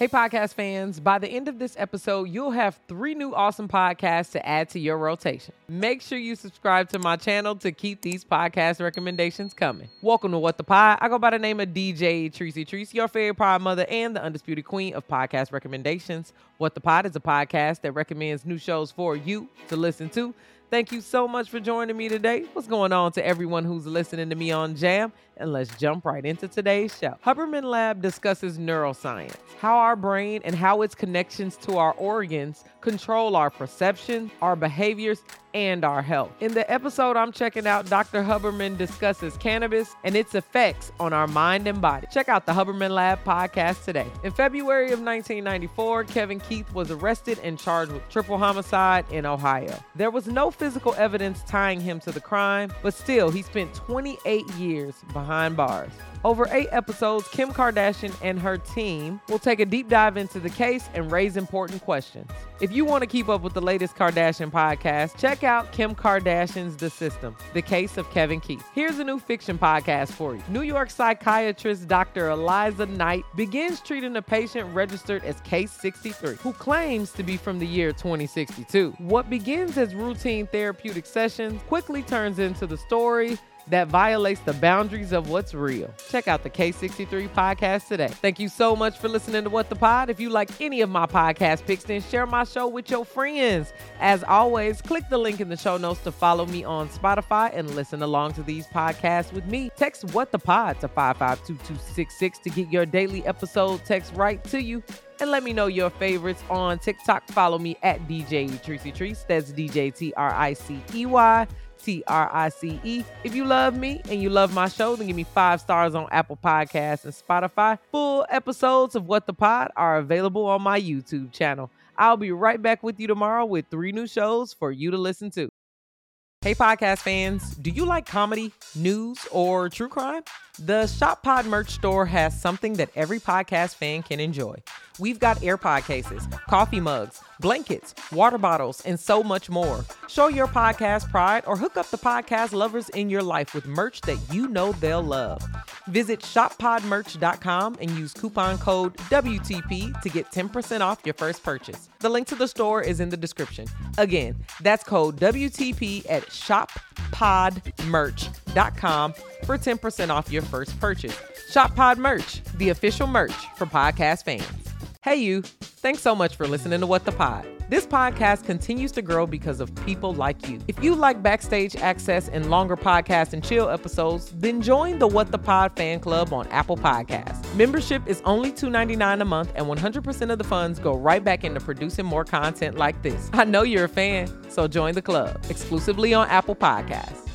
Hey, podcast fans, by the end of this episode, you'll have three new awesome podcasts to add to your rotation. Make sure you subscribe to my channel to keep these podcast recommendations coming. Welcome to What the Pod. I go by the name of DJ Tricey Trice, your favorite pod mother and the undisputed queen of podcast recommendations. What the Pod is a podcast that recommends new shows for you to listen to. Thank you so much for joining me today. What's going on to everyone who's listening to me on Jam? And let's jump right into today's show. Huberman Lab discusses neuroscience, how our brain and how its connections to our organs control our perception, our behaviors, and our health. In the episode I'm checking out, Dr. Huberman discusses cannabis and its effects on our mind and body. Check out the Huberman Lab podcast today. In February of 1994, Kevin Keith was arrested and charged with triple homicide in Ohio. There was no physical evidence tying him to the crime, but still, he spent 28 years behind bars. Over eight episodes, Kim Kardashian and her team will take a deep dive into the case and raise important questions. If you want to keep up with the latest Kardashian podcast, check out Kim Kardashian's The System, the case of Kevin Keith. Here's a new fiction podcast for you. New York psychiatrist Dr. Eliza Knight begins treating a patient registered as Case 63, who claims to be from the year 2062. What begins as routine therapeutic sessions quickly turns into the story that violates the boundaries of what's real. Check out the Case 63 podcast today. Thank you so much for listening to What the Pod. If you like any of my podcast picks, then share my show with your friends. As always, click the link in the show notes to follow me on Spotify and listen along to these podcasts with me. Text What the Pod to 552266 to get your daily episode text right to you and let me know your favorites on TikTok. Follow me at DJ Tricey Trice. That's DJ T R I C E Y. T R I C E. If you love me and you love my show, then give me five stars on Apple Podcasts and Spotify. Full episodes of What the Pod are available on my YouTube channel. I'll be right back with you tomorrow with three new shows for you to listen to. Hey, podcast fans, do you like comedy, news, or true crime? The Shop Pod merch store has something that every podcast fan can enjoy. We've got AirPod cases, coffee mugs, blankets, water bottles, and so much more. Show your podcast pride or hook up the podcast lovers in your life with merch that you know they'll love. Visit shoppodmerch.com and use coupon code WTP to get 10% off your first purchase. The link to the store is in the description. Again, that's code WTP at shoppodmerch.com for 10% off your first purchase. Shop Pod Merch, the official merch for podcast fans. Hey, you. Thanks so much for listening to What the Pod. This podcast continues to grow because of people like you. If you like backstage access and longer podcast and chill episodes, then join the What the Pod fan club on Apple Podcasts. Membership is only $2.99 a month, and 100% of the funds go right back into producing more content like this. I know you're a fan, so join the club exclusively on Apple Podcasts.